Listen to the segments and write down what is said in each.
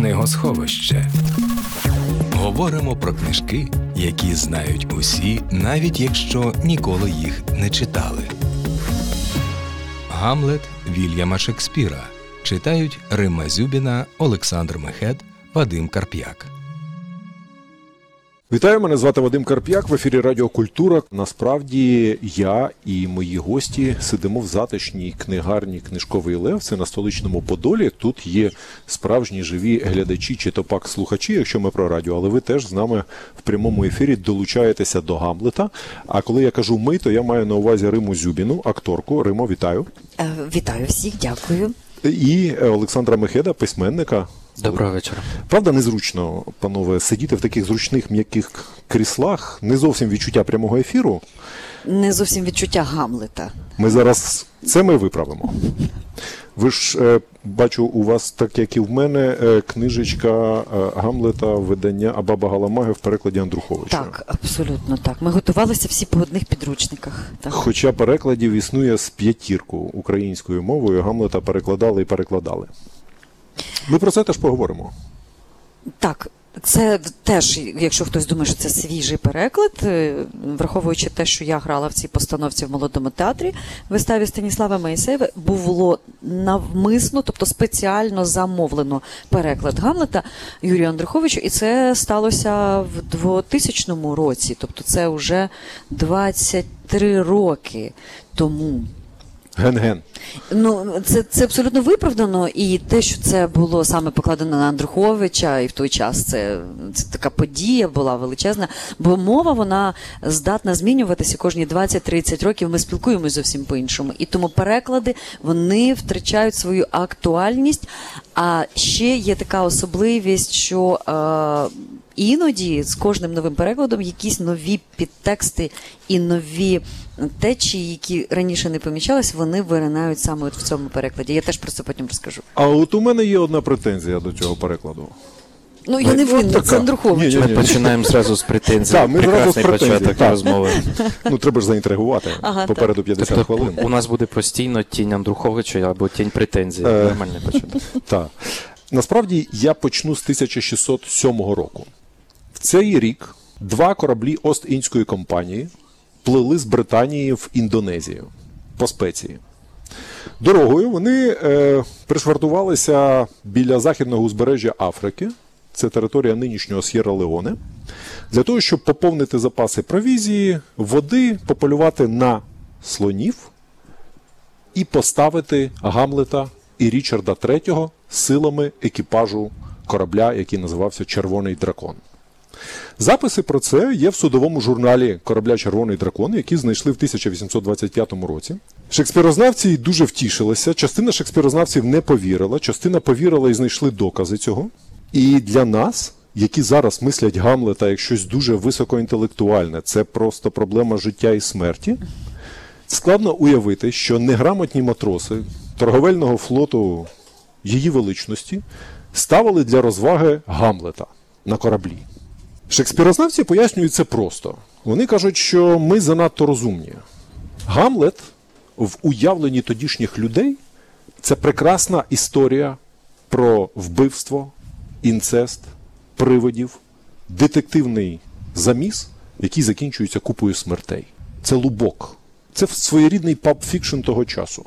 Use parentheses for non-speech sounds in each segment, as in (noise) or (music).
Книгосховище. Говоримо про книжки, які знають усі, навіть якщо ніколи їх не читали. Гамлет Вільяма Шекспіра читають Римма Зюбіна, Олександр Мехет, Вадим Карп'як. Вітаю, мене звати Вадим Карп'як в ефірі Радіо Культура. Насправді я і мої гості сидимо в затишній книгарні Книжковий Лев. Це на столичному Подолі. Тут є справжні живі глядачі чи то пак слухачі, якщо ми про радіо, але ви теж з нами в прямому ефірі долучаєтеся до Гамлета. А коли я кажу ми, то я маю на увазі Риму Зюбіну, акторку. Римо, вітаю. Е, Вітаю всіх, дякую. І Олександра Мехеда, письменника. Доброго вечора. Правда, незручно, панове, сидіти в таких зручних м'яких кріслах, не зовсім відчуття прямого ефіру. Не зовсім відчуття Гамлета. Ми зараз це ми виправимо. Ви ж е, бачу, у вас, так як і в мене, е, книжечка е, Гамлета, видання Абаба Галамаги в перекладі Андруховича. Так, абсолютно так. Ми готувалися всі по одних підручниках. Так. Хоча перекладів існує з п'ятірку українською мовою, Гамлета перекладали і перекладали. Ми про це теж поговоримо. так. Це теж, якщо хтось думає, що це свіжий переклад, е, враховуючи те, що я грала в цій постановці в молодому театрі виставі Станіслава Моїсеєва, було навмисно, тобто спеціально замовлено переклад Гамлета Юрію Андруховичу, і це сталося в 2000 році, тобто це вже 23 роки тому. Ген-ген. Ну, це, це абсолютно виправдано, і те, що це було саме покладено на Андруховича, і в той час це, це така подія була величезна. Бо мова вона здатна змінюватися кожні 20-30 років. Ми спілкуємося зовсім по-іншому. І тому переклади вони втрачають свою актуальність. А ще є така особливість, що е, іноді з кожним новим перекладом якісь нові підтексти і нові течії, які раніше не помічались, вони виринають саме от в цьому перекладі. Я теж про це потім розкажу. А от у мене є одна претензія до цього перекладу. Ну я не От винна, це Андрухович. Ми починаємо зразу з претензій. Так, ми зразу з початок розмови. Ну, треба ж заінтригувати. Попереду 50 Тобто хвилин. у нас буде постійно тінь Андруховича або тінь претензій. Е. Нормальний початок. Так. Насправді я почну з 1607 року. Цей рік два кораблі Ост-Індської компанії плили з Британії в Індонезію по спеції. Дорогою вони е, пришвартувалися біля західного узбережжя Африки, це територія нинішнього С'єра Леоне, для того, щоб поповнити запаси провізії, води, пополювати на слонів і поставити Гамлета і Річарда III силами екіпажу корабля, який називався Червоний дракон. Записи про це є в судовому журналі корабля Червоний дракон, який знайшли в 1825 році. Шекспірознавці дуже втішилися. Частина шекспірознавців не повірила, частина повірила і знайшли докази цього. І для нас, які зараз мислять Гамлета як щось дуже високоінтелектуальне, це просто проблема життя і смерті. Складно уявити, що неграмотні матроси торговельного флоту її величності ставили для розваги Гамлета на кораблі. Шекспірознавці пояснюють це просто. Вони кажуть, що ми занадто розумні. Гамлет в уявленні тодішніх людей це прекрасна історія про вбивство, інцест, привидів, детективний заміс, який закінчується купою смертей. Це лубок. Це своєрідний pulp fiction того часу.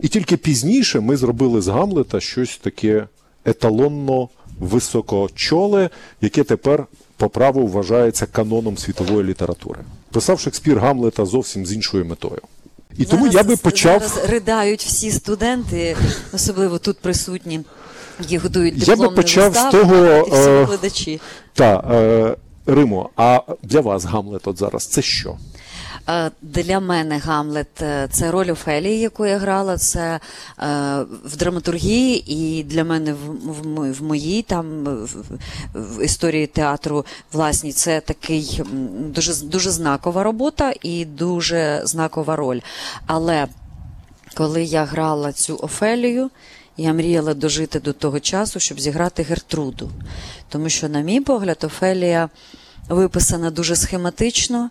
І тільки пізніше ми зробили з Гамлета щось таке еталонно високочоле, яке тепер по праву вважається каноном світової літератури. Писав Шекспір Гамлета зовсім з іншою метою. І тому я би почав. Зараз ридають всі студенти, особливо тут присутні, які готують Я би почав почав з того, і всі е. Та, е, Римо, а для вас Гамлет от зараз це що? Е, Для мене Гамлет е, це роль Офелії, яку я грала. Це е, в драматургії, і для мене в, моїй там в, історії театру власній це такий дуже дуже знакова робота і дуже знакова роль. Але коли я грала цю Офелію, я мріяла дожити до того часу, щоб зіграти Гертруду. Тому що, на мій погляд, Офелія виписана дуже схематично,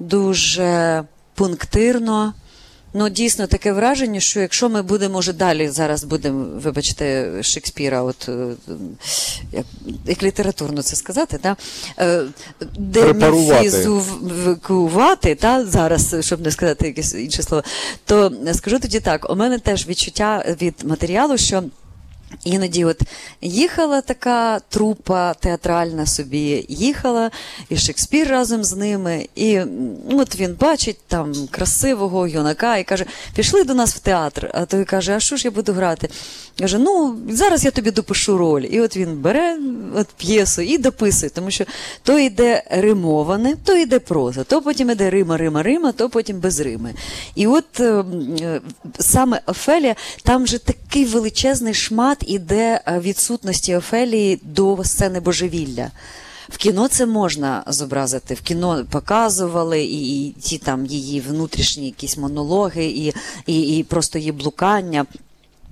дуже пунктирно, Ну, дійсно таке враження, що якщо ми будемо вже далі, зараз будемо, вибачте, Шекспіра, от е, як, як літературно це сказати, да? е, деміфізувати, та, зараз, щоб не сказати якесь інше слово, то скажу тоді так: у мене теж відчуття від матеріалу, що. Іноді от їхала така трупа театральна собі, їхала, і Шекспір разом з ними, і от він бачить там красивого юнака і каже: пішли до нас в театр. А той каже, а що ж я буду грати? Каже, ну зараз я тобі допишу роль. І от він бере от п'єсу і дописує, тому що то йде римоване, то йде проза, то потім йде Рима, Рима, Рима, то потім без Рими. І от е, м, е, саме Офелія, там же такий величезний шмат іде е, відсутності Офелії до сцени божевілля. В кіно це можна зобразити. В кіно показували і, і ті там її внутрішні якісь монологи, і, і, і просто її блукання.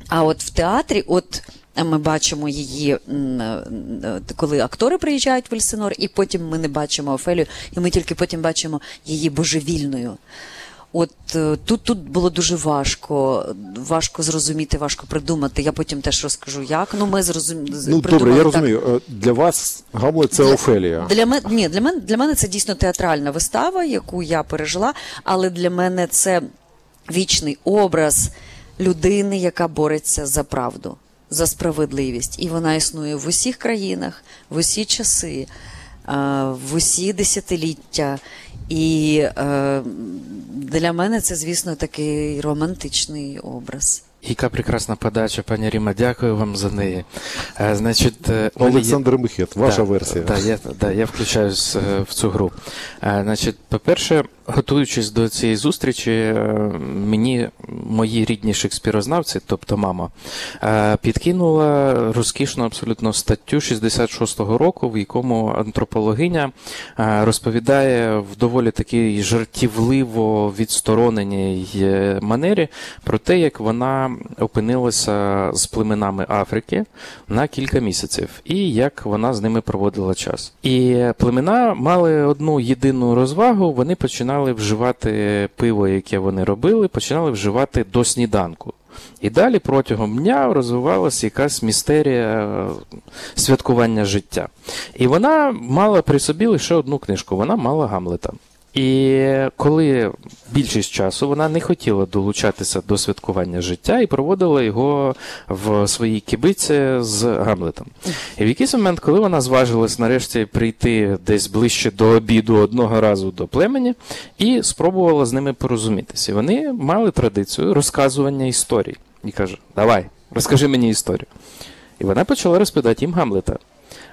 А от в театрі, от ми бачимо її, е, е, коли актори приїжджають в Ельсинор, і потім ми не бачимо Офелію, і ми тільки потім бачимо її божевільною. От е, тут, тут було дуже важко, важко зрозуміти, важко придумати. Я потім теж розкажу, як. Ну, ми зрозум... Ну, добре, я так. розумію. Е, Для вас Гамлет це Для- Офелія. Для мене ні, для мене для мене це дійсно театральна вистава, яку я пережила. Але для мене це вічний образ людини, яка бореться за правду, за справедливість. І вона існує в усіх країнах, в усі часи, е, в усі десятиліття. І е, для мене це, звісно, такий романтичний образ. Яка прекрасна подача, пані Ріма, дякую вам за неї. Е, Значить, е, є- Олександр Михет, ваша Да, версія. Да, я, да, я включаюсь е, в цю гру. Е, Значить, по-перше, готуючись до цієї зустрічі, е, мені мої рідні шекспірознавці, тобто мама, е, підкинула розкішну абсолютно статтю 66-го року, в якому антропологиня е, розповідає в доволі такій жартівливо відстороненій манері про те, як вона опинилася з племенами Африки на кілька місяців, і як вона з ними проводила час. І племена мали одну єдину розвагу: вони починали вживати пиво, яке вони робили, починали вживати до сніданку. І далі протягом дня розвивалася якась містерія е, святкування життя. І вона мала при собі лише одну книжку, вона мала Гамлета. І коли більшість часу вона не хотіла долучатися до святкування життя і проводила його в своїй кибиці з Гамлетом. І в якийсь момент, коли вона зважилась нарешті прийти десь ближче до обіду одного разу до племені і спробувала з ними порозумітися. Вони мали традицію розказування історій. І каже: Давай, розкажи мені історію. І вона почала розповідати їм Гамлета.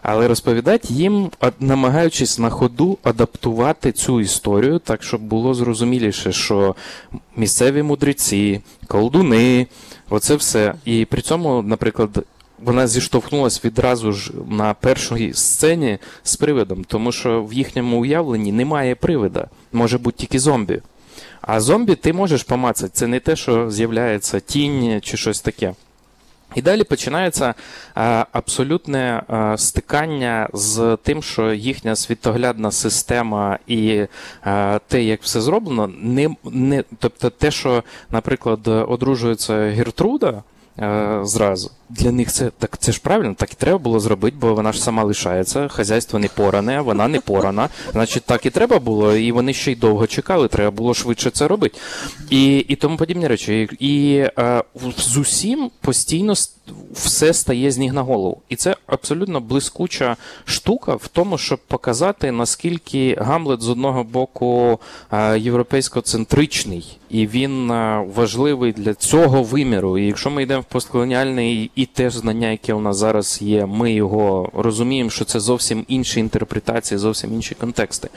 Але розповідати їм, намагаючись на ходу адаптувати цю історію, так щоб було зрозуміліше, що місцеві мудреці, колдуни, оце все. І при цьому, наприклад, вона зіштовхнулася відразу ж на першій сцені з привидом, тому що в їхньому уявленні немає привида, може бути тільки зомбі. А зомбі ти можеш помацати. Це не те, що з'являється тінь чи щось таке. І далі починається е, абсолютне е, стикання з тим, що їхня світоглядна система і е, те, як все зроблено, не, не тобто те, що, наприклад, одружується Гертруда. Зразу для них це так це ж правильно, так і треба було зробити, бо вона ж сама лишається, хазяйство не поране, вона не порана. Значить, так і треба було, і вони ще й довго чекали, треба було швидше це робити. І, і тому подібні речі. І, е, з усім постійно все стає з ніг на голову. І це абсолютно блискуча штука в тому, щоб показати, наскільки Гамлет з одного боку е, європейсько-центричний, і він е, важливий для цього виміру. І якщо ми йдемо в постколоніальний і те знання, яке у нас зараз є, ми його розуміємо, що це зовсім інші інтерпретації, зовсім інші контексти.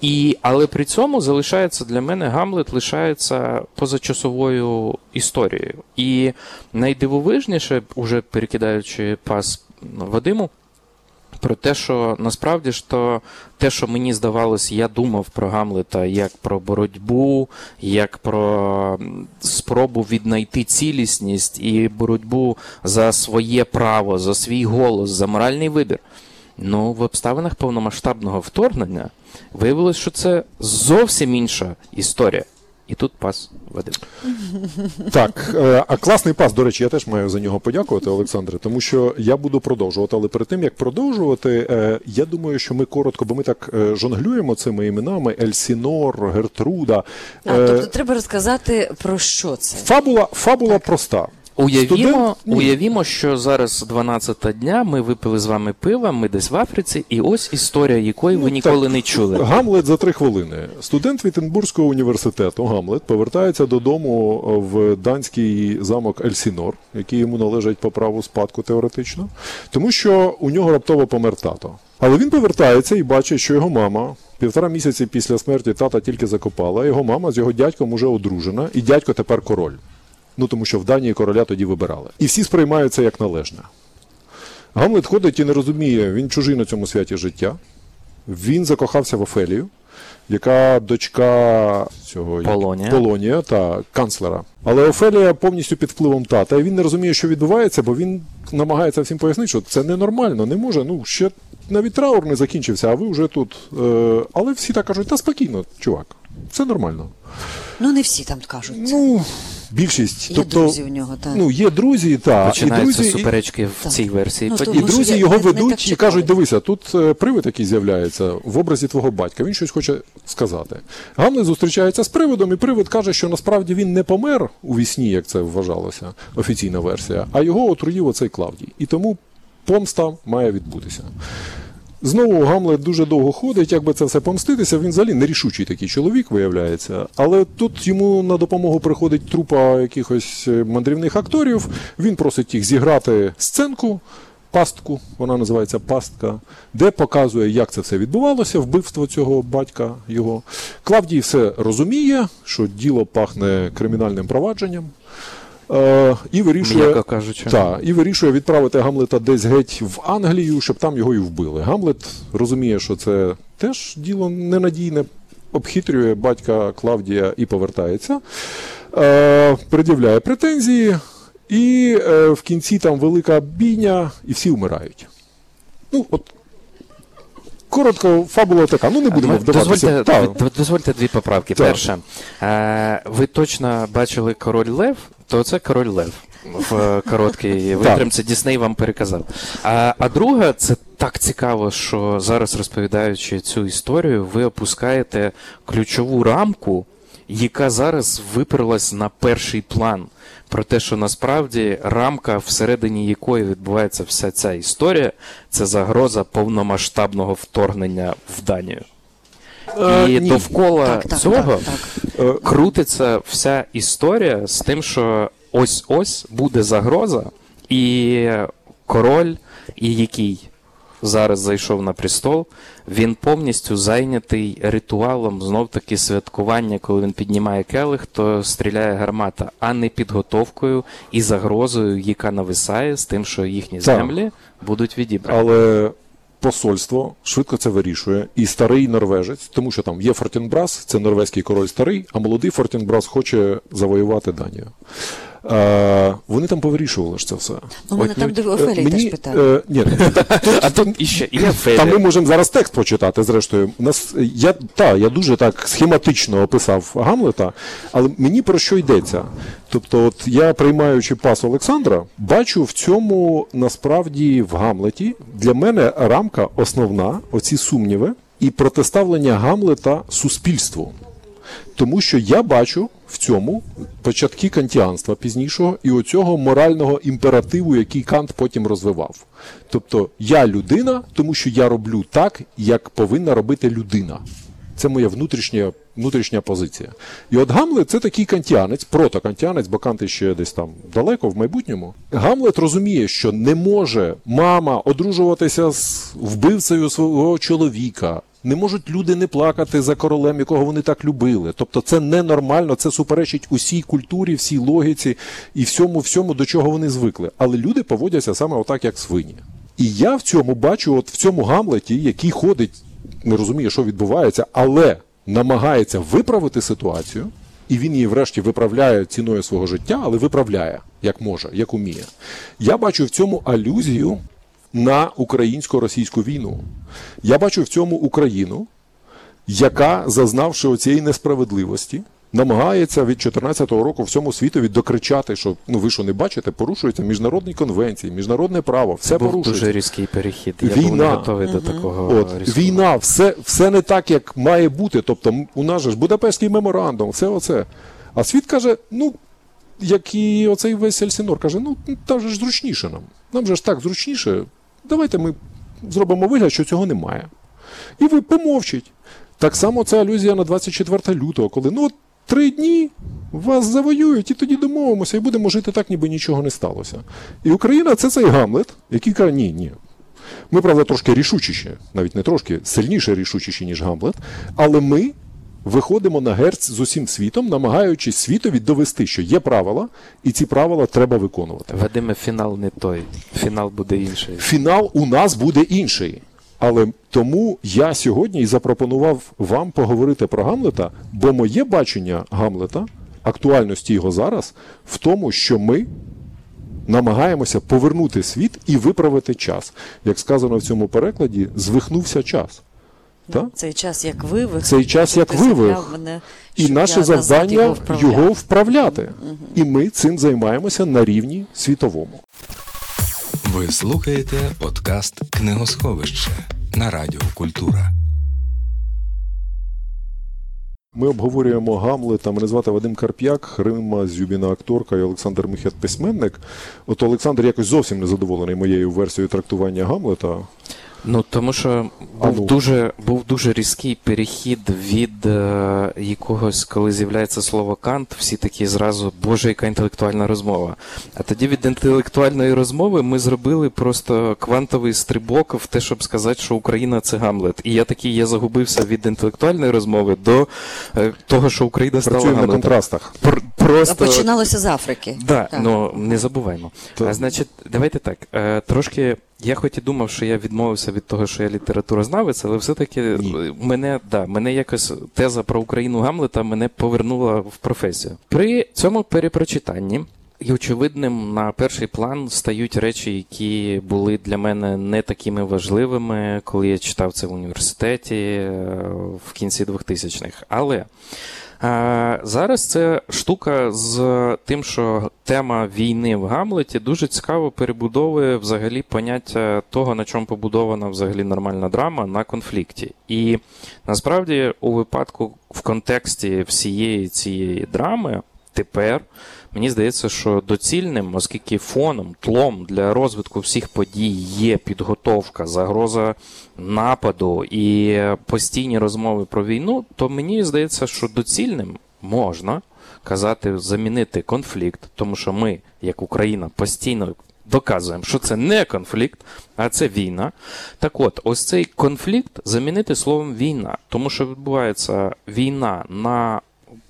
І, але при цьому залишається для мене Гамлет лишається позачасовою історією. І найдивовижніше, уже перекидаючи пас Вадиму, про те, що насправді ж те, що мені здавалось, я думав про Гамлета як про боротьбу, як про спробу віднайти цілісність і боротьбу за своє право, за свій голос, за моральний вибір. Ну, в обставинах повномасштабного вторгнення виявилось, що це зовсім інша історія. І тут пас Вадим. Так, е, а класний пас, до речі, я теж маю за нього подякувати, Олександре, тому що я буду продовжувати. Але перед тим як продовжувати, е, я думаю, що ми коротко, бо ми так е, жонглюємо цими іменами: Ельсінор, Гертруда. А, тобто треба розказати про що це. Фабула, фабула проста. Уявімо, Студент- уявімо, що зараз 12 дня, ми випили з вами пива, ми десь в Африці, і ось історія, якої ви Ну, ніколи так. не чули. Гамлет за три хвилини. Студент Віттенберзького університету Гамлет повертається додому в данський замок Ельсінор, який йому належить по праву спадку теоретично, тому що у нього раптово помер тато. Але він повертається і бачить, що його мама. Півтора місяці після смерті тата тільки закопала, його мама з його дядьком уже одружена, і дядько тепер король. Ну тому що в Данії короля тоді вибирали. І всі сприймають це як належне. Гамлет ходить і не розуміє, він чужий на цьому святі життя. Він закохався в Офелію, яка дочка цього як- Полонія. Полонія та канцлера. Але Офелія повністю під впливом тата, і він не розуміє, що відбувається, бо він намагається всім пояснити, що це ненормально, не може. Ну, ще навіть траур не закінчився, а ви вже тут. Е, але всі так кажуть, та спокійно, чувак, це нормально. Ну, не всі там кажуть. Ну, більшість. Є тобто, друзі у нього, так. Ну, є друзі, та, і Починаються друзі, і- суперечки в Так. цій версії. Ну, подій. і Тому що друзі я його не- не ведуть так і кажуть: читала. дивися, тут е, привид, який з'являється в образі твого батька. Він щось хоче сказати. Гамлет зустрічається з привидом, і привид каже, що насправді він не помер у вісні, як це вважалося, офіційна версія, а його отруїв оцей Клавдій. І тому помста має відбутися. Знову Гамлет дуже довго ходить, як би це все помститися. Він взагалі нерішучий такий чоловік, виявляється. Але тут йому на допомогу приходить трупа якихось е, мандрівних акторів. Він просить їх зіграти сценку, пастку, вона називається пастка, де показує, як це все відбувалося, вбивство цього батька його. Клавдій все розуміє, що діло пахне кримінальним провадженням. Е, і вирішує, та, і вирішує відправити Гамлета десь геть в Англію, щоб там його і вбили. Гамлет розуміє, що це теж діло ненадійне, обхитрює батька Клавдія і повертається, е, пред'являє претензії, і е, в кінці там велика бійня, і всі вмирають. Ну, от. Коротко, фабула така. Ну, не будемо вдаватися. Дозвольте, дозвольте дві поправки. Так. Перше, е, ви точно бачили король Лев, то це король Лев в е, короткій витримці. Дісней вам переказав. А, а друге, це так цікаво, що зараз розповідаючи цю історію, ви опускаєте ключову рамку, яка зараз виперлась на перший план. Про те, що насправді рамка, всередині якої відбувається вся ця історія, це загроза повномасштабного вторгнення в Данію. Е, І ні. довкола Так, так, цього так, так. Е, крутиться вся історія з тим, що ось-ось буде загроза, і король, і який зараз зайшов на престол, він повністю зайнятий ритуалом знов-таки святкування, коли він піднімає келих, то стріляє гармата, а не підготовкою і загрозою, яка нависає з тим, що їхні Так. землі будуть відібрані. Але посольство швидко це вирішує. І старий норвежець, тому що там є Фортінбрас, це норвезький король старий, а молодий Фортінбрас хоче завоювати Данію. Е, вони там повирішували ж це все. Ну, мене там ну, диви Е, Офелій теж питали. е, ні, А тут іще і Та ми можемо зараз текст почитати. Зрештою, у нас я та я дуже так схематично описав Гамлета, але мені про що йдеться? Тобто, от я приймаючи пас Олександра, бачу в цьому насправді в Гамлеті для мене рамка основна, оці сумніви і протиставлення Гамлета суспільству. Тому що я бачу в цьому початки кантіанства пізнішого і оцього морального імперативу, який Кант потім розвивав. Тобто я людина, тому що я роблю так, як повинна робити людина. Це моя внутрішня, внутрішня позиція. І от Гамлет це такий кантіанець, протокантіанець, бо Кант ще десь там далеко в майбутньому. Гамлет розуміє, що не може мама одружуватися з вбивцею свого чоловіка. Не можуть люди не плакати за королем, якого вони так любили. Тобто це ненормально, це суперечить усій культурі, всій логіці і всьому, всьому, до чого вони звикли. Але люди поводяться саме отак, як свині. І я в цьому бачу, от в цьому Гамлеті, який ходить, не розуміє, що відбувається, але намагається виправити ситуацію, і він її врешті виправляє ціною свого життя, але виправляє, як може, як уміє. Я бачу в цьому алюзію на українсько-російську війну. Я бачу в цьому Україну, яка, зазнавши оцієї несправедливості, намагається від 14-го року всьому світові докричати, що ну ви що не бачите, порушуються міжнародні конвенції, міжнародне право, все Був порушується. дуже різкий перехід. Я був не Війна. готовий до такого От різкого. війна, все, все не так, як має бути. Тобто, у нас же ж Будапештський меморандум, все оце. А світ каже: ну, як і оцей весь Ельсінор каже, ну там же ж зручніше нам. Нам же ж так зручніше. Давайте ми зробимо вигляд, що цього немає. І ви помовчіть. Так само це алюзія на 24 лютого, коли ну три дні вас завоюють, і тоді домовимося, і будемо жити так, ніби нічого не сталося. І Україна це цей Гамлет, який каже, ні, ні. Ми, правда, трошки рішучіші, навіть не трошки, сильніше рішучіші, ніж Гамлет, але ми виходимо на герц з усім світом, намагаючись світові довести, що є правила, і ці правила треба виконувати. Вадиме, фінал не той. Фінал буде інший. Фінал у нас буде інший. Але тому я сьогодні і запропонував вам поговорити про Гамлета, бо моє бачення Гамлета, актуальності його зараз, в тому, що ми намагаємося повернути світ і виправити час. Як сказано в цьому перекладі, звихнувся час. Так? Цей час, як вивих. Цей час як вивих. Мене, І наше завдання його вправляв. його вправляти. І ми цим займаємося на рівні світовому. Ви слухаєте подкаст Книгосховище на Радіо Культура. Ми обговорюємо Гамлета. Мене звати Вадим Карп'як, Рима Зюбіна акторка і Олександр Михет письменник. От Олександр якось зовсім не задоволений моєю версією трактування Гамлета. Ну тому що був дуже був дуже різкий перехід від е, якогось, коли з'являється слово Кант, всі такі зразу Боже, яка інтелектуальна розмова. А тоді від інтелектуальної розмови ми зробили просто квантовий стрибок в те, щоб сказати, що Україна це Гамлет. І я такий, я загубився від інтелектуальної розмови до е, того, що Україна стала Працюємо на контрастах. Пр- А Просто починалося з Африки. Да, Так. ну не забуваймо. То- А значить, давайте так. Е, трошки я хоч і думав, що я відмовився від того, що я літературознавець, але все-таки Ні. мене, да, мене якось теза про Україну Гамлета мене повернула в професію. При цьому перепрочитанні. І очевидним на перший план стають речі, які були для мене не такими важливими, коли я читав це в університеті е, в кінці 2000-х. Але зараз це штука з тим, що тема війни в Гамлеті дуже цікаво перебудовує взагалі поняття того, на чому побудована взагалі нормальна драма на конфлікті. І насправді у випадку в контексті всієї цієї драми тепер. Мені здається, що доцільним, оскільки фоном, тлом для розвитку всіх подій є підготовка, загроза нападу і постійні розмови про війну, то мені здається, що доцільним можна казати замінити конфлікт, тому що ми, як Україна, постійно. Доказуємо, що це не конфлікт, а це війна. Так от, ось цей конфлікт замінити словом війна, тому що відбувається війна на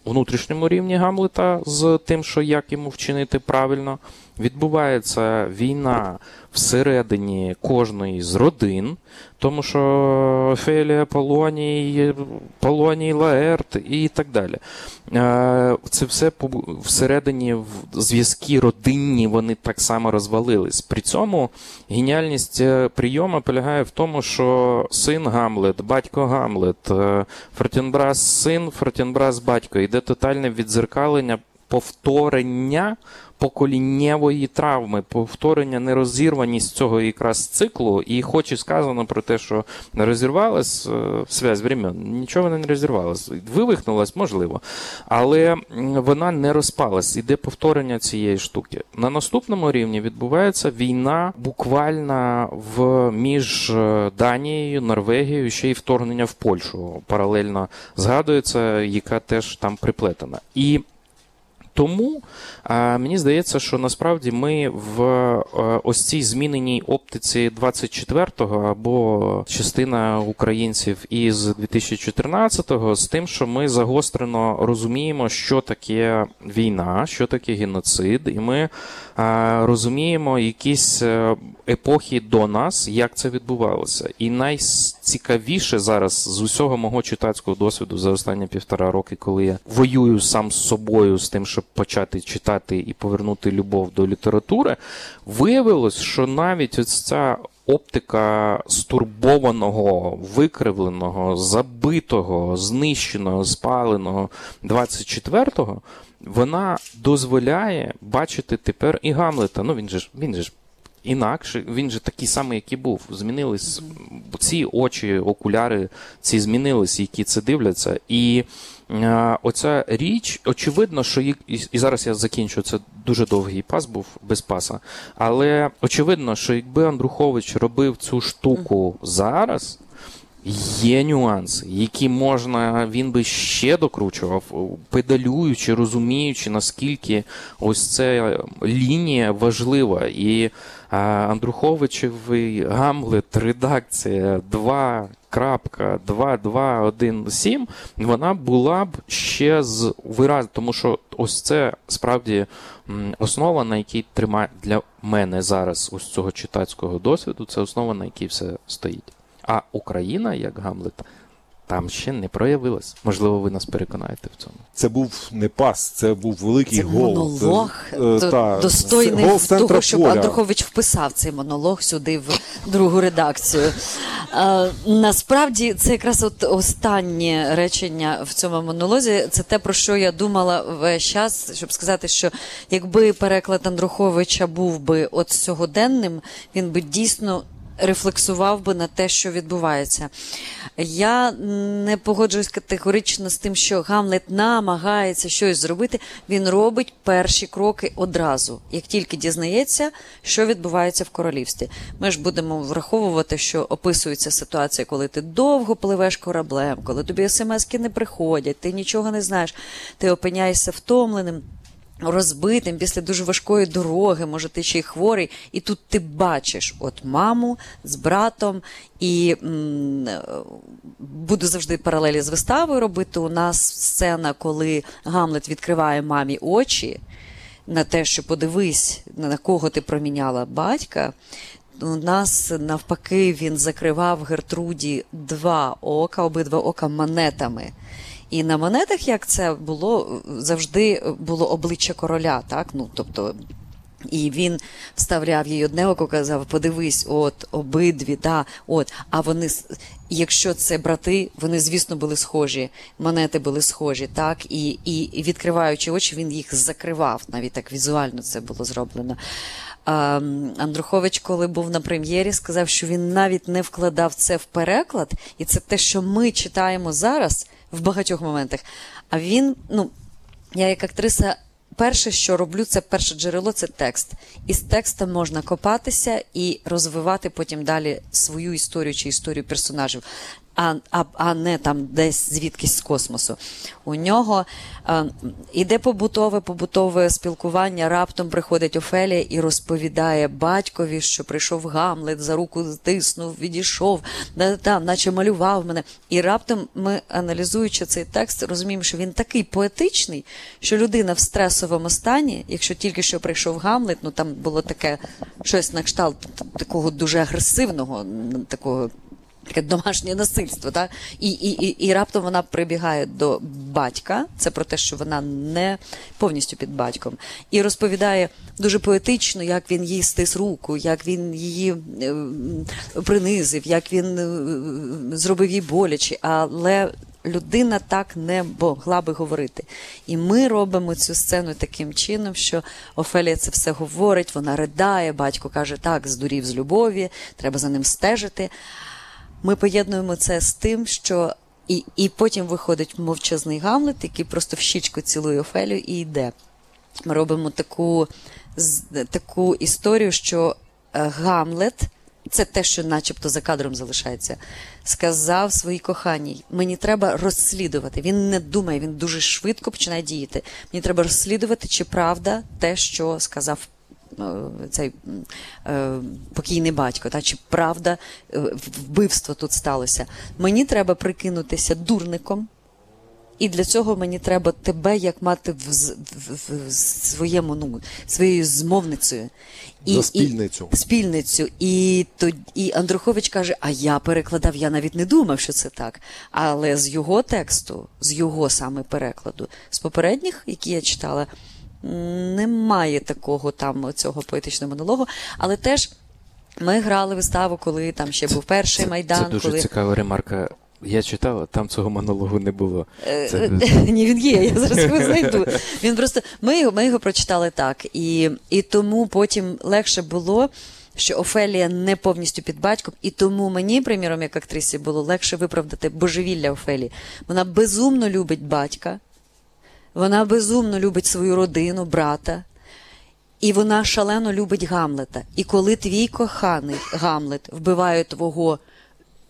внутрішньому рівні Гамлета з тим, що як йому вчинити правильно. Відбувається війна всередині кожної з родин, тому що Офелія, Полоній, Полоній, Лаерт і так далі. Е, Це все всередині зв'язки родинні, вони так само розвалились. При цьому геніальність е, прийому полягає в тому, що син Гамлет, батько Гамлет, е, Фортінбрас син, Фортінбрас батько. Йде тотальне відзеркалення повторення поколіннєвої травми, повторення нерозірваність цього якраз циклу. І хоч і сказано про те, що розірвалась е, связь времен, нічого вона не розірвалась. Вивихнулась, можливо, але вона не розпалась. Іде повторення цієї штуки. На наступному рівні відбувається війна буквально в між е, Данією, Норвегією, ще й вторгнення в Польщу. Паралельно згадується, яка теж там приплетена. І тому мені здається, що насправді ми в е, ось цій зміненій оптиці 24-го або частина українців із 2014-го з тим, що ми загострено розуміємо, що таке війна, що таке геноцид, і ми розуміємо якісь е, епохи до нас, як це відбувалося. І найцікавіше зараз з усього мого читацького досвіду за останні півтора роки, коли я воюю сам з собою з тим, щоб почати читати і повернути любов до літератури, виявилось, що навіть ось ця оптика стурбованого, викривленого, забитого, знищеного, спаленого 24-го, вона дозволяє бачити тепер і Гамлета. Ну він же ж він же ж інакше, він же такий самий, як і був. Змінились ці очі, окуляри, ці змінились, які це дивляться. І е, оця річ, очевидно, що їх, і, і зараз я закінчу, це дуже довгий пас був без паса. Але очевидно, що якби Андрухович робив цю штуку зараз. Є нюанси, які можна, він би ще докручував, педалюючи, розуміючи, наскільки ось ця лінія важлива. І Андруховичевий Гамлет, редакція 2.2217, вона була б ще з вираз, тому що ось це справді основа, на якій тримає для мене зараз ось цього читацького досвіду, це основа, на якій все стоїть. А Україна, як Гамлет, там ще не проявилась. Можливо, ви нас переконаєте в цьому. Це був не пас, це був великий Це гол. монолог, Е, до- та, достойний гол того, щоб. Андрухович вписав цей монолог сюди в другу редакцію. Е, насправді, це якраз от останнє речення в цьому монолозі. Це те, про що я думала весь час, щоб сказати, що якби переклад Андруховича був би от сьогоденним, він би дійсно рефлексував би на те, що відбувається. Я не погоджуюсь категорично з тим, що Гамлет намагається щось зробити. Він робить перші кроки одразу, як тільки дізнається, що відбувається в королівстві. Ми ж будемо враховувати, що описується ситуація, коли ти довго пливеш кораблем, коли тобі смски не приходять, ти нічого не знаєш, ти опиняєшся втомленим розбитим після дуже важкої дороги, може, ти ще й хворий, і тут ти бачиш от маму з братом, і м, буду завжди паралелі з виставою робити. У нас сцена, коли Гамлет відкриває мамі очі на те, що подивись, на кого ти проміняла батька. У нас навпаки він закривав Гертруді два ока, обидва ока монетами. І на монетах, як це було, завжди було обличчя короля, так? Ну, тобто, і він вставляв їй одне око, казав: подивись, от, обидві, да, от. А вони, якщо це брати, вони, звісно, були схожі, монети були схожі, так? І, і, відкриваючи очі, він їх закривав. Навіть так візуально це було зроблено. А, Андрухович, коли був на прем'єрі, сказав, що він навіть не вкладав це в переклад, і це те, що ми читаємо зараз в багатьох моментах. А він, ну, я як актриса. Перше, що роблю, це перше джерело це текст. І з текстом можна копатися і розвивати потім далі свою історію чи історію персонажів, а, а, не там десь звідкись з космосу. У нього е, іде побутове, побутове спілкування. Раптом приходить Офелія і розповідає батькові, що прийшов Гамлет, за руку стиснув, відійшов, да, там, наче малював мене. І раптом ми, аналізуючи цей текст, розуміємо, що він такий поетичний, що людина в стресовому стані, якщо тільки що прийшов Гамлет, ну там було таке щось на кшталт такого дуже агресивного, такого. Таке домашнє насильство, так? І, і, і, і раптом вона прибігає до батька, це про те, що вона не повністю під батьком, і розповідає дуже поетично, як він їй стис руку, як він її е, принизив, як він е, зробив їй боляче, але людина так не могла би говорити. І ми робимо цю сцену таким чином, що Офелія це все говорить, вона ридає, батько каже, так, здурів з любові, треба за ним стежити. Ми поєднуємо це з тим, що і, і потім виходить мовчазний Гамлет, який просто в щічку цілує Офелію і йде. Ми робимо таку, таку історію, що е, Гамлет, це те, що начебто за кадром залишається, сказав своїй коханій: мені треба розслідувати. Він не думає, він дуже швидко починає діяти. Мені треба розслідувати, чи правда те, що сказав цей е, покійний батько, та чи правда е, вбивство тут сталося. Мені треба прикинутися дурником. І для цього мені треба тебе як мати в, в, в, своєму ну своєю змовницею За спільницю. І, спільницю. І то і Андрухович каже: А я перекладав, я навіть не думав, що це так. Але з його тексту, з його саме перекладу, з попередніх, які я читала, немає такого там цього поетичного монологу, але теж. Ми грали виставу, коли там ще був перший майдан. Це дуже коли... цікава ремарка. Я читав, там цього монологу не було. Це... (laughs) Ні, він є, я зараз його знайду. Він просто ми його, ми його прочитали так, і, і тому потім легше було. Що Офелія не повністю під батьком, і тому мені, приміром, як актрисі, було легше виправдати божевілля Офелії. Вона безумно любить батька, вона безумно любить свою родину, брата, і вона шалено любить Гамлета. І коли твій коханий Гамлет вбиває твого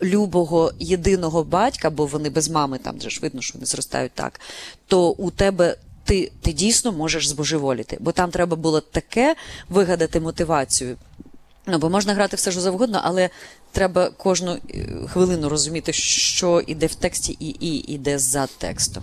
любого єдиного батька, бо вони без мами, там же ж видно, що вони зростають так, то у тебе. Ти, ти дійсно можеш збожеволіти, бо там треба було таке вигадати мотивацію. Ну, бо можна грати все що завгодно, але треба кожну е, хвилину розуміти, що іде в тексті і, і іде за текстом.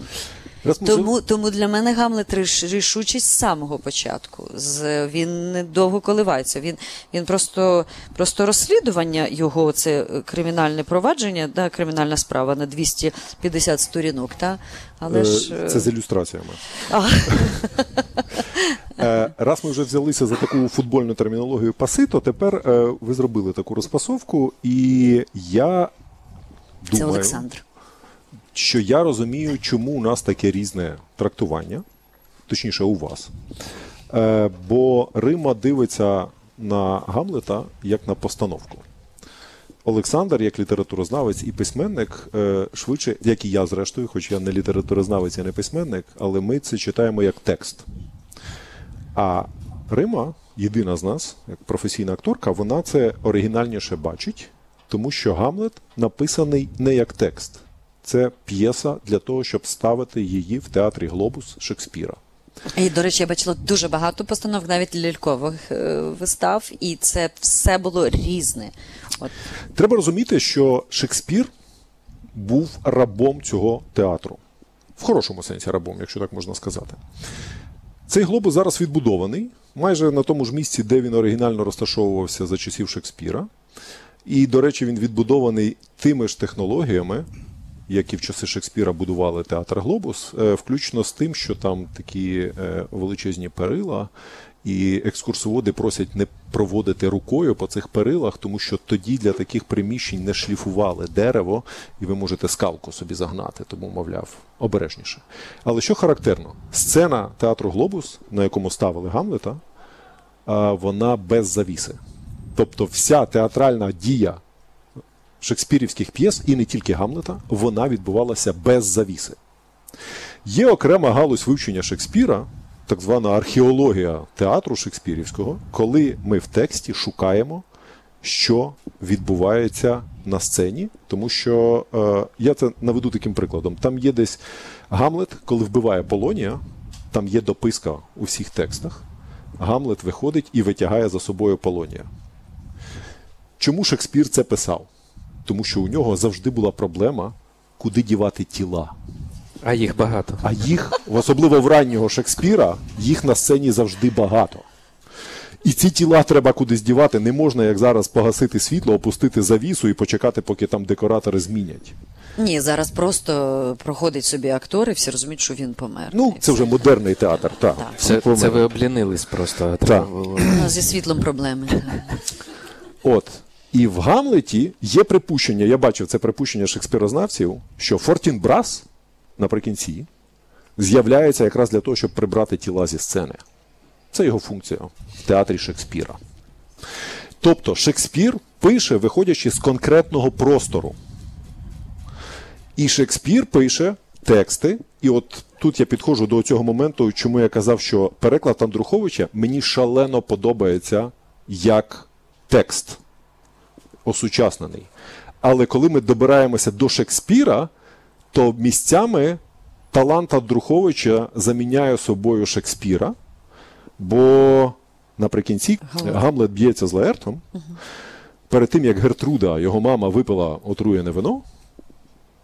Тому, тому для мене Гамлет ріш- рішучість з самого початку. З, він не довго коливається. Він, він просто, просто розслідування його, це кримінальне провадження, да, кримінальна справа на 250 сторінок. Та? Але Е, ж, Це з ілюстраціями. а, Е, Раз ми вже взялися за таку футбольну термінологію паси, то тепер е, ви зробили таку розпасовку, і я це Олександр. Що я розумію, чому у нас таке різне трактування, точніше, у вас. Е, Бо Рима дивиться на Гамлета як на постановку. Олександр, як літературознавець і письменник, е, швидше, як і я, зрештою, хоч я не літературознавець і не письменник, але ми це читаємо як текст. А Рима, єдина з нас, як професійна акторка, вона це оригінальніше бачить, тому що Гамлет написаний не як текст. Це п'єса для того, щоб ставити її в театрі Глобус Шекспіра. І, до речі, я бачила дуже багато постановок, навіть лялькових е, вистав, і це все було різне. От. Треба розуміти, що Шекспір був рабом цього театру. В хорошому сенсі рабом, якщо так можна сказати. Цей глобус зараз відбудований майже на тому ж місці, де він оригінально розташовувався за часів Шекспіра. І, до речі, він відбудований тими ж технологіями, які в часи Шекспіра будували театр Глобус, е, включно з тим, що там такі е, величезні перила, і екскурсоводи просять не проводити рукою по цих перилах, тому що тоді для таких приміщень не шліфували дерево, і ви можете скалку собі загнати, тому, мовляв, обережніше. Але що характерно, сцена театру Глобус, на якому ставили Гамлета, вона без завіси. Тобто вся театральна дія шекспірівських п'єс, і не тільки Гамлета, вона відбувалася без завіси. Є окрема галузь вивчення Шекспіра, так звана археологія театру Шекспірівського, коли ми в тексті шукаємо, що відбувається на сцені, тому що е, я це наведу таким прикладом. Там є десь Гамлет, коли вбиває Полонія, там є дописка у всіх текстах. Гамлет виходить і витягає за собою Полонія. Чому Шекспір це писав? Тому що у нього завжди була проблема, куди дівати тіла. А їх багато. А їх, особливо в раннього Шекспіра, їх на сцені завжди багато. І ці тіла треба кудись дівати. Не можна, як зараз, погасити світло, опустити завісу і почекати, поки там декоратори змінять. Ні, зараз просто проходить собі актор, і всі розуміють, що він помер. Ну, це вже модерний театр. Так. Так. Це, це ви облінились просто. Треба Так. було. У нас зі світлом проблеми. От. І в Гамлеті є припущення, я бачив це припущення шекспірознавців, що Фортін Брас наприкінці з'являється якраз для того, щоб прибрати тіла зі сцени. Це його функція в театрі Шекспіра. Тобто Шекспір пише, виходячи з конкретного простору. І Шекспір пише тексти, і от тут я підходжу до цього моменту, чому я казав, що переклад Андруховича мені шалено подобається як текст осучаснений. Але коли ми добираємося до Шекспіра, то місцями талант Андруховича заміняє собою Шекспіра, бо наприкінці Гамлет. Гамлет б'ється з Лаертом. Перед тим, як Гертруда, його мама, випила отруєне вино,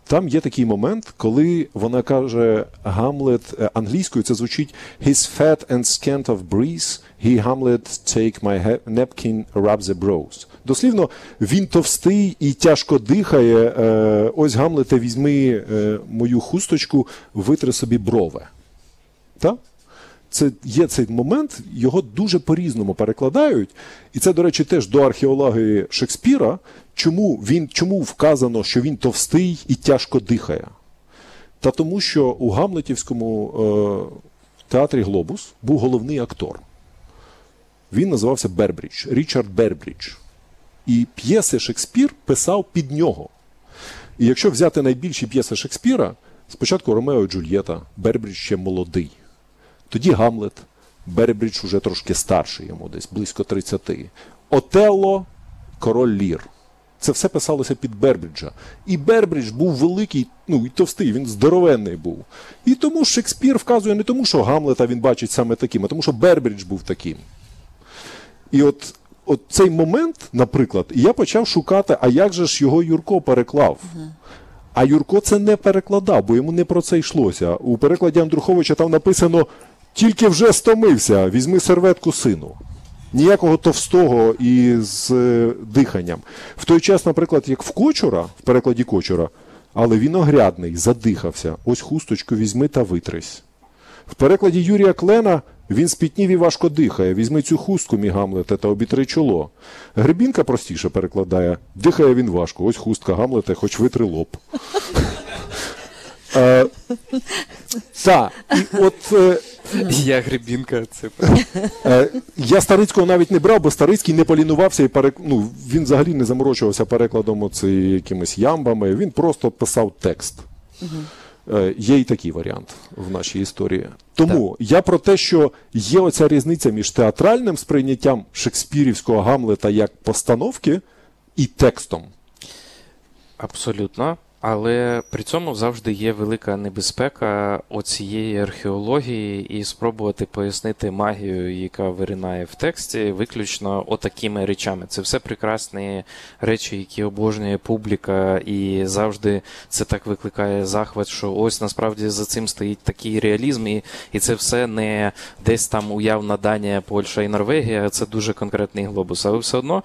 там є такий момент, коли вона каже Гамлет е, англійською, це звучить His fat and scant of breeze, he Hamlet take my napkin, rub the brows. Дослівно, він товстий і тяжко дихає. Е, ось Гамлете, візьми е, мою хусточку, витри собі брови. Так? Це є цей момент, його дуже по-різному перекладають. І це, до речі, теж до археології Шекспіра, чому, він, чому вказано, що він товстий і тяжко дихає. Та тому, що у Гамлетівському е, театрі Глобус був головний актор. Він називався Бербрідж, Річард Бербрідж. І п'єси Шекспір писав під нього. І якщо взяти найбільші п'єси Шекспіра, спочатку Ромео і Джульєта, Бербрідж ще молодий. Тоді Гамлет, Бербрідж уже трошки старший йому, десь близько 30. Отелло, король Лір. Це все писалося під Бербріджа. І Бербрідж був великий, ну і товстий, він здоровенний був. І тому Шекспір вказує не тому, що Гамлета він бачить саме таким, а тому, що Бербрідж був таким. І от, от цей момент, наприклад, я почав шукати, а як же ж його Юрко переклав. А Юрко це не перекладав, бо йому не про це йшлося. У перекладі Андруховича там написано тільки вже стомився, візьми серветку сину. Ніякого товстого і з е, диханням. В той час, наприклад, як в Кочура, в перекладі Кочура, але він огрядний, задихався. Ось хусточку візьми та витрись. В перекладі Юрія Клена він спітнів і важко дихає. Візьми цю хустку, мій Гамлете, та обітри чоло. Гребінка простіше перекладає. Дихає він важко. Ось хустка Гамлете, хоч витри лоб. Е, Так, і от е, Я грибінка, це е, я Старицького навіть не брав, бо Старицький не полінувався і перек... ну, він взагалі не заморочувався перекладом оці якимись ямбами. Він просто писав текст. Е, Є і такий варіант в нашій історії. Тому я про те, що є оця різниця між театральним сприйняттям шекспірівського Гамлета як постановки і текстом. Абсолютно. Але при цьому завжди є велика небезпека оцієї археології і спробувати пояснити магію, яка виринає в тексті, виключно отакими речами. Це все прекрасні речі, які обожнює публіка, і завжди це так викликає захват, що ось насправді за цим стоїть такий реалізм, і, і це все не десь там уявна Данія, Польща і Норвегія, це дуже конкретний глобус. Але все одно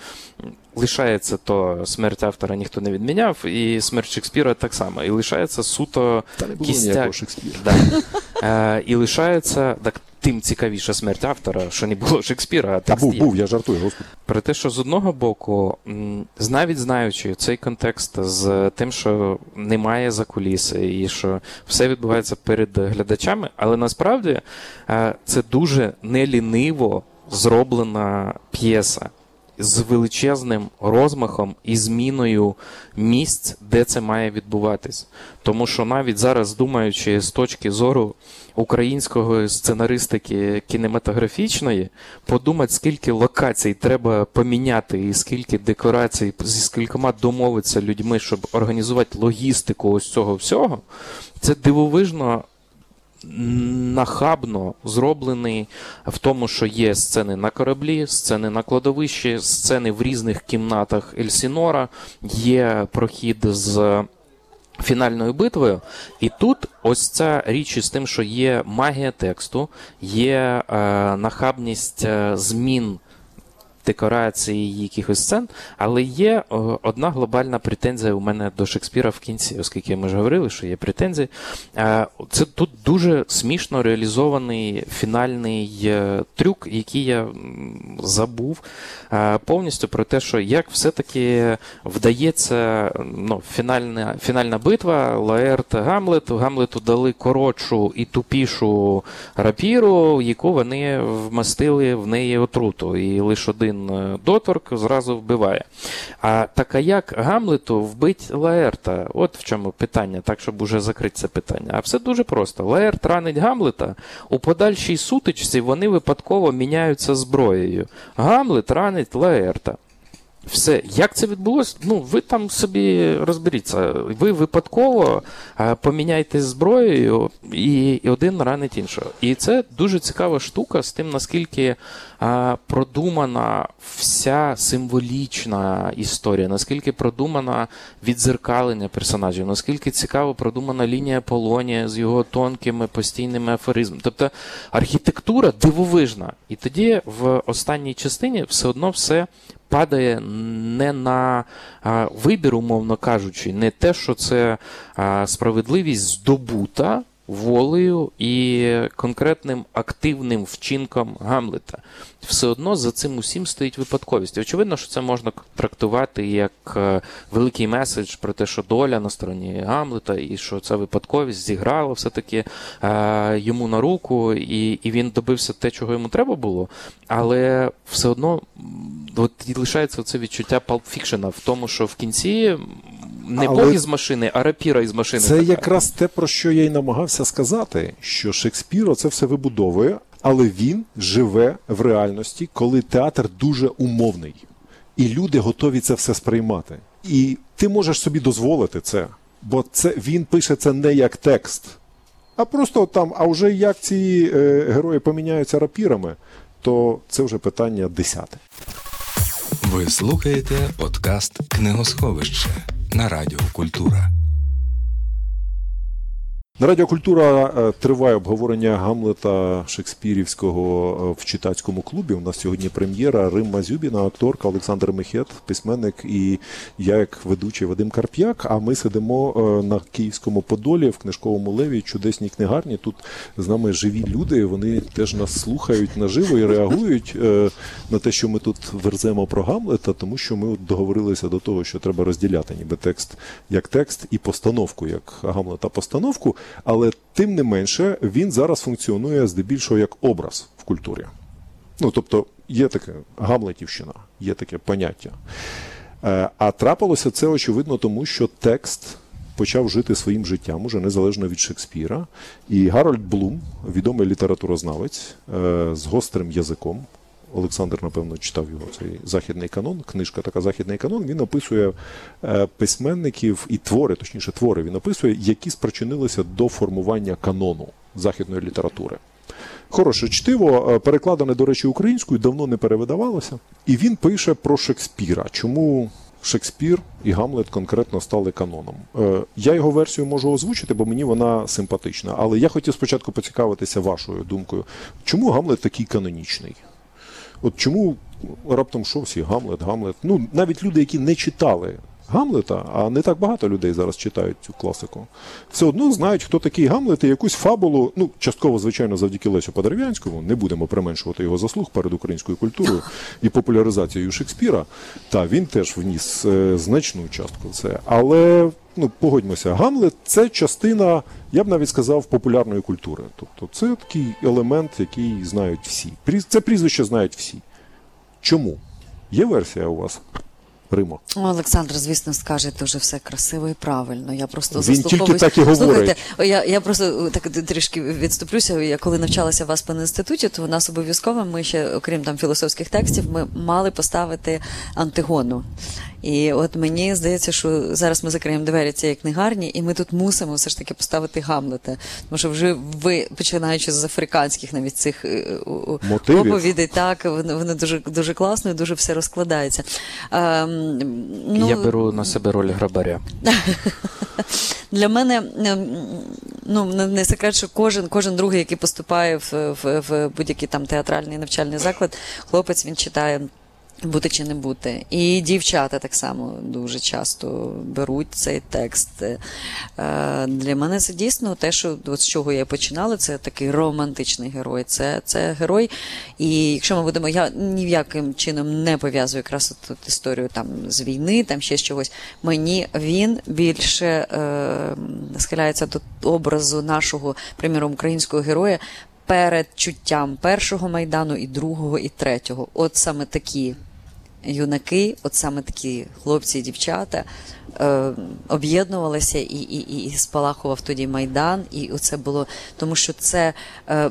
лишається то смерть автора ніхто не відміняв, і смерть Шекспіра так само. І лишається суто. Шекспіра. Да. Е, і лишається так. Тим цікавіша смерть автора, що не було Шекспіра, а Та текст був, є. був, я жартую, господи. Про те, що з одного боку, навіть знаючи цей контекст з тим, що немає закуліси і що все відбувається перед глядачами, але насправді е, це дуже неліниво зроблена п'єса з величезним розмахом і зміною місць, де це має відбуватись. Тому що навіть зараз, думаючи з точки зору української сценаристики кінематографічної, подумати, скільки локацій треба поміняти, і скільки декорацій зі скількома домовитися людьми, щоб організувати логістику ось цього всього, це дивовижно нахабно зроблений в тому, що є сцени на кораблі, сцени на кладовищі, сцени в різних кімнатах Ельсінора, є прохід з. Фінальною битвою, і тут ось ця річ із тим, що є магія тексту, є е, нахабність е, змін декорацій, якихось сцен, але є е, одна глобальна претензія у мене до Шекспіра в кінці, оскільки ми ж говорили, що є претензії. Е, Це тут дуже смішно реалізований фінальний е, трюк, який я забув повністю про те, що як все-таки вдається ну, фінальна, фінальна битва, Лаерт Гамлет. Гамлету дали коротшу і тупішу рапіру, яку вони вмастили в неї отруту. І лише один е, доторк зразу вбиває. А так а як Гамлету вбить Лаерта? От в чому питання, так щоб уже закрити це питання. А все дуже просто. Лаерт ранить Гамлета, у подальшій сутичці вони випадково міняються зброєю. Гамлет ранить Лаерта. Все, як це відбулося? Ну, ви там собі розберіться. Ви випадково е, поміняєте зброєю і, один ранить іншого. І це дуже цікава штука з тим, наскільки продумана вся символічна історія, наскільки продумана відзеркалення персонажів, наскільки цікаво продумана лінія Полонія з його тонкими постійними афоризмами. Тобто архітектура дивовижна. І тоді в останній частині все одно все падає не на а, вибір, умовно кажучи, не те, що це а, справедливість здобута волею і конкретним активним вчинком Гамлета. Все одно за цим усім стоїть випадковість. Очевидно, що це можна трактувати як е, великий меседж про те, що доля на стороні Гамлета, і що ця випадковість зіграла все-таки е, йому на руку, і, і він добився те, чого йому треба було. Але все одно от лишається це відчуття Fiction в тому, що в кінці не Але Бог із машини, а рапіра із машини. Це така. якраз те, про що я й намагався сказати, що Шекспір це все вибудовує, але він живе в реальності, коли театр дуже умовний, і люди готові це все сприймати. І ти можеш собі дозволити це, бо це він пише це не як текст, а просто там, а вже як ці е, герої поміняються рапірами, то це вже питання десяте. Ви слухаєте подкаст Книгосховище на Радіо Культура. На Радіо Культура е, триває обговорення Гамлета Шекспірівського е, в читацькому клубі. У нас сьогодні прем'єра Римма Зюбіна, акторка Олександр Мехет, письменник і я, як ведучий Вадим Карп'як. А ми сидимо е, на Київському Подолі в книжковому леві, чудесній книгарні. Тут з нами живі люди. Вони теж нас слухають наживо і реагують на те, що ми тут верземо про Гамлета, тому що ми договорилися до того, що треба розділяти ніби текст як текст і постановку як Гамлета постановку. Але тим не менше він зараз функціонує здебільшого як образ в культурі. Ну тобто є таке Гамлетівщина, є таке поняття. Е, А трапилося це очевидно тому, що текст почав жити своїм життям уже незалежно від Шекспіра. І Гарольд Блум, відомий літературознавець е, з гострим язиком. Олександр, напевно, читав його цей західний канон. Книжка така західний канон. Він описує е, письменників і твори, точніше, твори він описує, які спричинилися до формування канону західної літератури. Хороше чтиво, е, перекладене, до речі, українською, давно не перевидавалося. І він пише про Шекспіра. Чому Шекспір і Гамлет конкретно стали каноном? Е, Я його версію можу озвучити, бо мені вона симпатична. Але я хотів спочатку поцікавитися вашою думкою. Чому Гамлет такий канонічний? От чому раптом що всі Гамлет, Гамлет? Ну, навіть люди, які не читали Гамлета, а не так багато людей зараз читають цю класику, все одно знають, хто такий Гамлет і якусь фабулу, ну, частково, звичайно, завдяки Лесю Подерев'янському, не будемо применшувати його заслуг перед українською культурою і популяризацією Шекспіра. Та він теж вніс е, значну частку в це. Але ну, погодьмося, Гамлет це частина, я б навіть сказав, популярної культури. Тобто це такий елемент, який знають всі. Це прізвище знають всі. Чому? Є версія у вас, Римо? Олександр, звісно, скаже дуже все красиво і правильно. Я просто Він тільки так і говорить. Слухайте, я, я просто е, так трішки відступлюся. Я коли навчалася в Аспен інституті, то у нас обов'язково ми ще, окрім там філософських текстів, ми мали поставити Антигону. І от мені здається, що зараз ми закриємо двері цієї книгарні, і ми тут мусимо все ж таки поставити Гамлета. Тому що вже ви, починаючи з африканських навіть цих е, Мотивів. оповідей, так, воно, дуже, дуже класно і дуже все розкладається. Ем, ну, Я беру на себе роль грабаря. (laughs) Для мене ем, ну не секрет, що кожен, кожен другий, який поступає в, в, в будь-який там театральний навчальний заклад, хлопець він читає. Бути чи не бути. І дівчата так само дуже часто беруть цей текст. Е, Для мене це дійсно те, що от з чого я починала, це такий романтичний герой. Це, це герой. І якщо ми будемо, я ні в яким чином не пов'язую якраз от історію там з війни, там ще з чогось. Мені він більше е, схиляється до образу нашого, приміром, українського героя. Перед чуттям першого майдану і другого, і третього. От саме такі юнаки, от саме такі хлопці і дівчата е, об'єднувалися і, і, і, і спалахував тоді майдан. І оце було тому, що це е,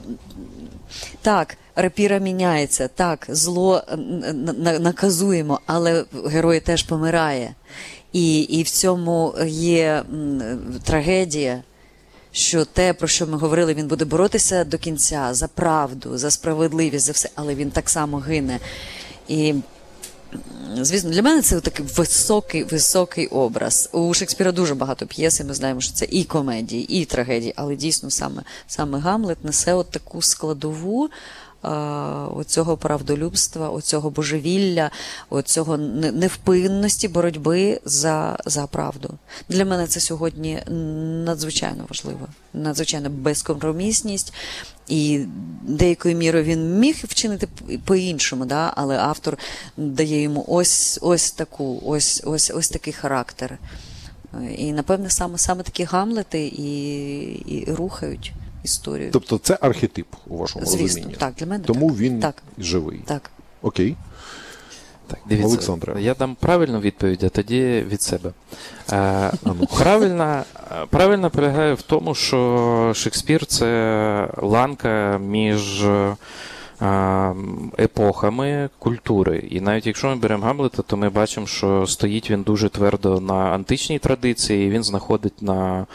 так. Рапіра міняється, так, зло н- наказуємо, але герой теж помирає. І, і в цьому є трагедія, що те, про що ми говорили, він буде боротися до кінця за правду, за справедливість, за все, але він так само гине. І Звісно, для мене це такий високий, високий образ. У Шекспіра дуже багато п'єс, і ми знаємо, що це і комедії, і трагедії, але дійсно саме, саме Гамлет несе от таку складову оцього правдолюбства, оцього божевілля, оцього невпинності боротьби за, за правду. Для мене це сьогодні надзвичайно важливо, надзвичайно безкомпромісність. І деякою мірою він міг вчинити по-іншому, да? але автор дає йому ось, ось таку, ось, ось, ось такий характер. І напевне саме, саме такі гамлети і, і рухають історію. Тобто це архетип у вашому Звісно, розумінні. так, для мене Тому так. він Так. живий. Так. Окей. Так, дивіться, Олександре. я дам правильну відповідь, а тоді від себе. Е, правильна, правильна полягає в тому, що Шекспір це ланка між е, епохами культури. І навіть якщо ми беремо Гамлета, то ми бачимо, що стоїть він дуже твердо на античній традиції, і він знаходить на.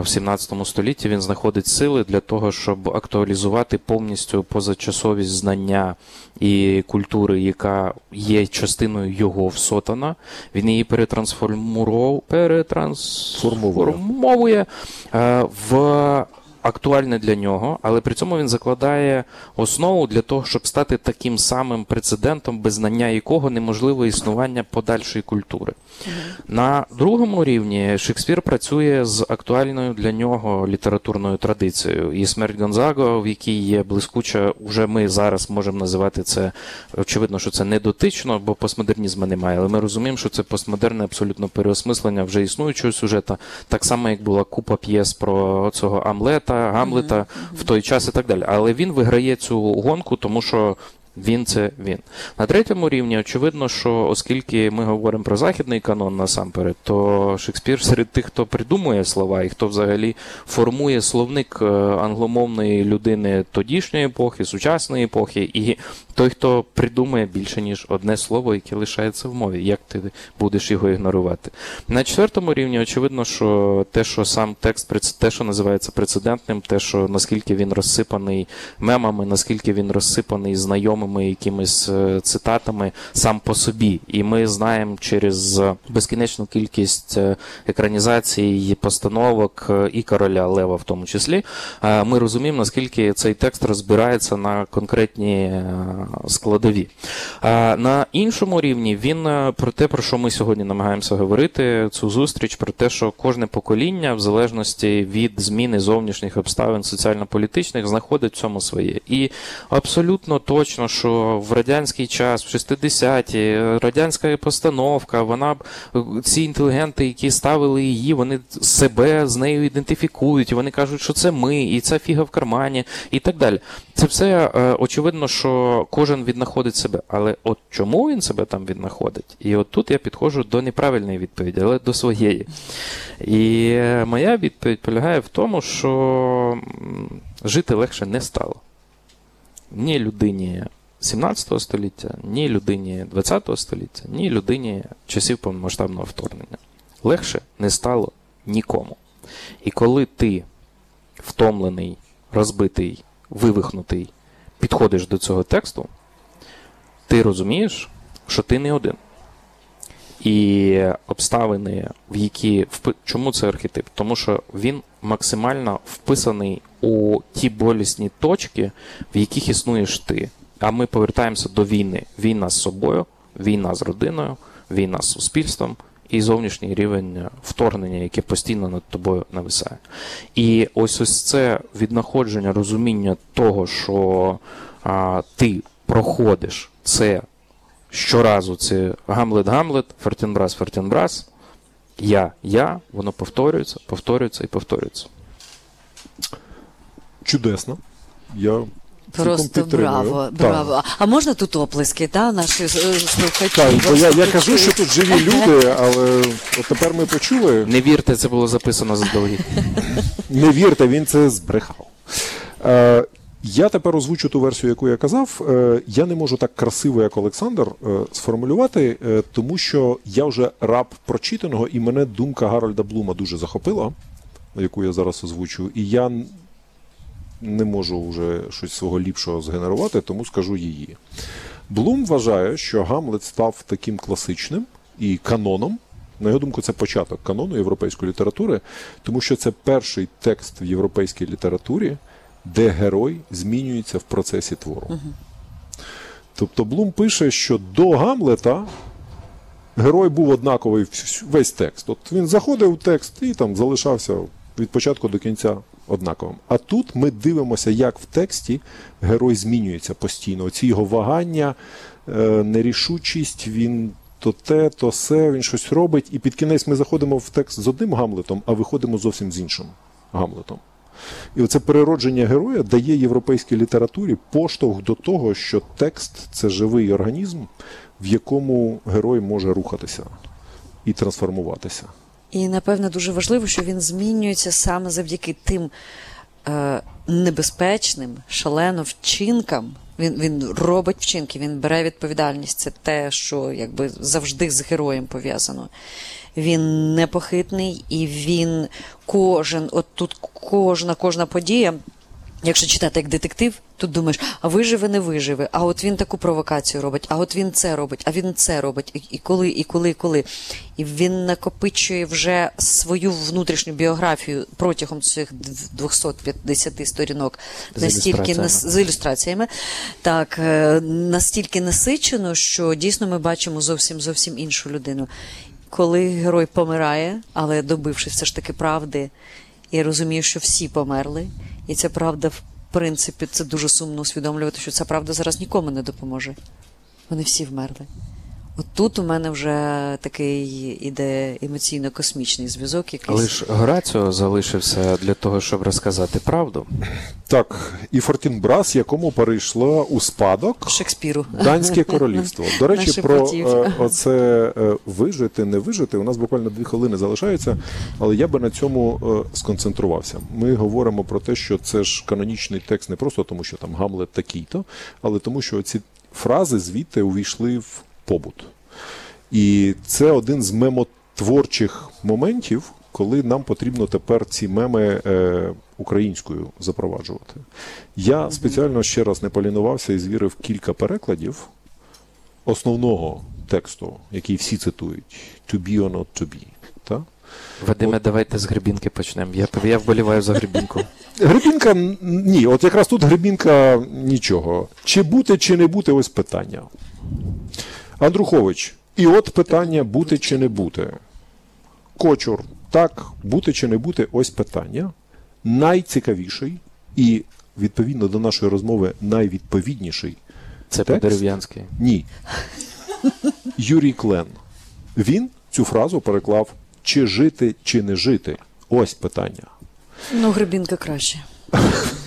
В 17 столітті він знаходить сили для того, щоб актуалізувати повністю позачасовість знання і культури, яка є частиною його всотана. Він її перетрансформував, перетрансформовує е, в актуальне для нього, але при цьому він закладає основу для того, щоб стати таким самим прецедентом, без знання якого неможливе існування подальшої культури. На другому рівні Шекспір працює з актуальною для нього літературною традицією. І смерть Гонзаго, в якій є блискуча, вже ми зараз можемо називати це. Очевидно, що це не дотично, бо постмодернізму немає. Але ми розуміємо, що це постмодерне абсолютно переосмислення вже існуючого сюжета, так само як була купа п'єс про цього Амлета, Гамлета в той час і так далі. Але він виграє цю гонку, тому що. Він це він. На третьому рівні, очевидно, що оскільки ми говоримо про західний канон насамперед, то Шекспір серед тих, хто придумує слова і хто взагалі формує словник е, англомовної людини тодішньої епохи, сучасної епохи, і той, хто придумує більше ніж одне слово, яке лишається в мові, як ти будеш його ігнорувати. На четвертому рівні, очевидно, що те, що сам текст те, що називається прецедентним, те, що наскільки він розсипаний мемами, наскільки він розсипаний знайомими якимись е, цитатами сам по собі. І ми знаємо через безкінечну кількість е, екранізацій, постановок е, і короля Лева, в тому числі, ми розуміємо, наскільки цей текст розбирається на конкретні складові. На іншому рівні він е, про те, про що ми сьогодні намагаємося говорити, цю зустріч, про те, що кожне покоління, в залежності від зміни зовнішніх обставин соціально-політичних, знаходить в цьому своє. І абсолютно точно, що в радянський час, в 60-ті, е, радянська постановка, вона б- ці інтелігенти, які ставили її, вони себе з нею ідентифікують, вони кажуть, що це ми, і це фіга в кармані, і так далі. Це все е, очевидно, що кожен віднаходить себе. Але от чому він себе там віднаходить? І от тут я підходжу до неправильної відповіді, але до своєї. І е, моя відповідь полягає в тому, що жити легше не стало. Ні людині 17 століття, ні людині 20 століття, ні людині часів повномасштабного вторгнення. Легше не стало нікому. І коли ти втомлений, розбитий, вивихнутий, підходиш до цього тексту, ти розумієш, що ти не один. І обставини, в які чому це архетип? Тому що він максимально вписаний у ті болісні точки, в яких існуєш ти. А ми повертаємося до війни: війна з собою, війна з родиною, війна з суспільством і зовнішній рівень вторгнення, яке постійно над тобою нависає. І ось ось це віднаходження розуміння того, що а, ти проходиш це щоразу це Гамлет-Гамлет, Фертінбрас, Фертінбрас, я, я, воно повторюється, повторюється і повторюється. Чудесно. Я Просто підтримую. браво, Так. браво. А можна тут оплески, та, наші е, слухачі? Так, бо я, я кажу, що тут живі люди, але от тепер ми почули. Не вірте, це було записано заздалегідь. (laughs) Не вірте, він це збрехав. Е, я тепер озвучу ту версію, яку я казав. Е, я не можу так красиво, як Олександр, е, сформулювати, е, тому що я вже раб прочитаного, і мене думка Гарольда Блума дуже захопила, яку я зараз озвучу. І я не можу вже щось свого ліпшого згенерувати, тому скажу її. Блум вважає, що Гамлет став таким класичним і каноном. На його думку, це початок канону європейської літератури, тому що це перший текст в європейській літературі, де герой змінюється в процесі твору. Тобто Блум пише, що до Гамлета герой був однаковий весь текст. От він заходив в текст і там залишався від початку до кінця однаковим. А тут ми дивимося, як в тексті герой змінюється постійно. Ці його вагання, е, нерішучість, він то те, то се, він щось робить. І під кінець ми заходимо в текст з одним Гамлетом, а виходимо зовсім з іншим Гамлетом. І оце переродження героя дає європейській літературі поштовх до того, що текст це живий організм, в якому герой може рухатися і трансформуватися. І напевне дуже важливо, що він змінюється саме завдяки тим е, небезпечним, шалено вчинкам. Він, він робить вчинки, він бере відповідальність. Це те, що якби завжди з героєм пов'язано. Він непохитний і він кожен, от тут кожна, кожна подія. Якщо читати як детектив, тут думаєш, а виживе, не виживе, а от він таку провокацію робить, а от він це робить, а він це робить, і, і коли, і коли, і коли. І він накопичує вже свою внутрішню біографію протягом цих дв- 250 сторінок З настільки з ілюстраціями, так е, настільки насичено, що дійсно ми бачимо зовсім зовсім іншу людину. Коли герой помирає, але добившись все ж таки правди, і розуміє, що всі померли, і ця правда, в принципі, це дуже сумно усвідомлювати, що ця правда зараз нікому не допоможе. Вони всі вмерли. От тут у мене вже такий іде емоційно-космічний зв'язок, якийсь. Але ж Гораціо залишився для того, щоб розказати правду. Так, і Фортінбрас, якому перейшло у спадок Шекспіру. Данське (laughs) королівство. До речі, Наші про е, оце е, вижити, не вижити. У нас буквально дві хвилини залишаються, але я би на цьому е, сконцентрувався. Ми говоримо про те, що це ж канонічний текст не просто тому, що там Гамлет такий-то, але тому, що ці фрази звідти увійшли в побут. І це один з мемотворчих моментів, коли нам потрібно тепер ці меми е, українською запроваджувати. Я спеціально ще раз не полінувався і звірив кілька перекладів основного тексту, який всі цитують: to be or not to be. Та? Вадиме, давайте з грибінки почнемо. Я, я вболіваю за грибінку. (laughs) Грибінка ні, от якраз тут грибінка нічого. Чи бути, чи не бути, ось питання. Андрухович, і от питання бути чи не бути. Кочур, так, бути чи не бути, ось питання. Найцікавіший і, відповідно до нашої розмови, найвідповідніший. Це Текст? по-дерев'янськи. Ні. Юрій Клен. Він цю фразу переклав чи жити, чи не жити. Ось питання. Ну, Гребінка краще. (laughs)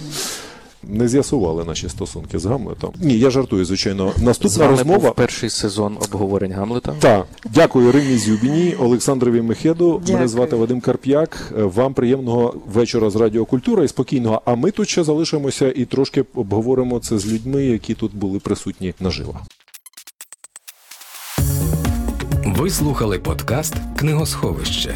Не з'ясували наші стосунки з Гамлетом. Ні, я жартую, звичайно. З Наступна вами розмова. був перший сезон обговорень Гамлета. Так, дякую Ірині Зюбіній, Олександрові Мехеду. Мене звати Вадим Карп'як. Вам приємного вечора з Радіокультура і спокійного. А ми тут ще залишимося і трошки обговоримо це з людьми, які тут були присутні наживо. Ви слухали подкаст Книгосховище.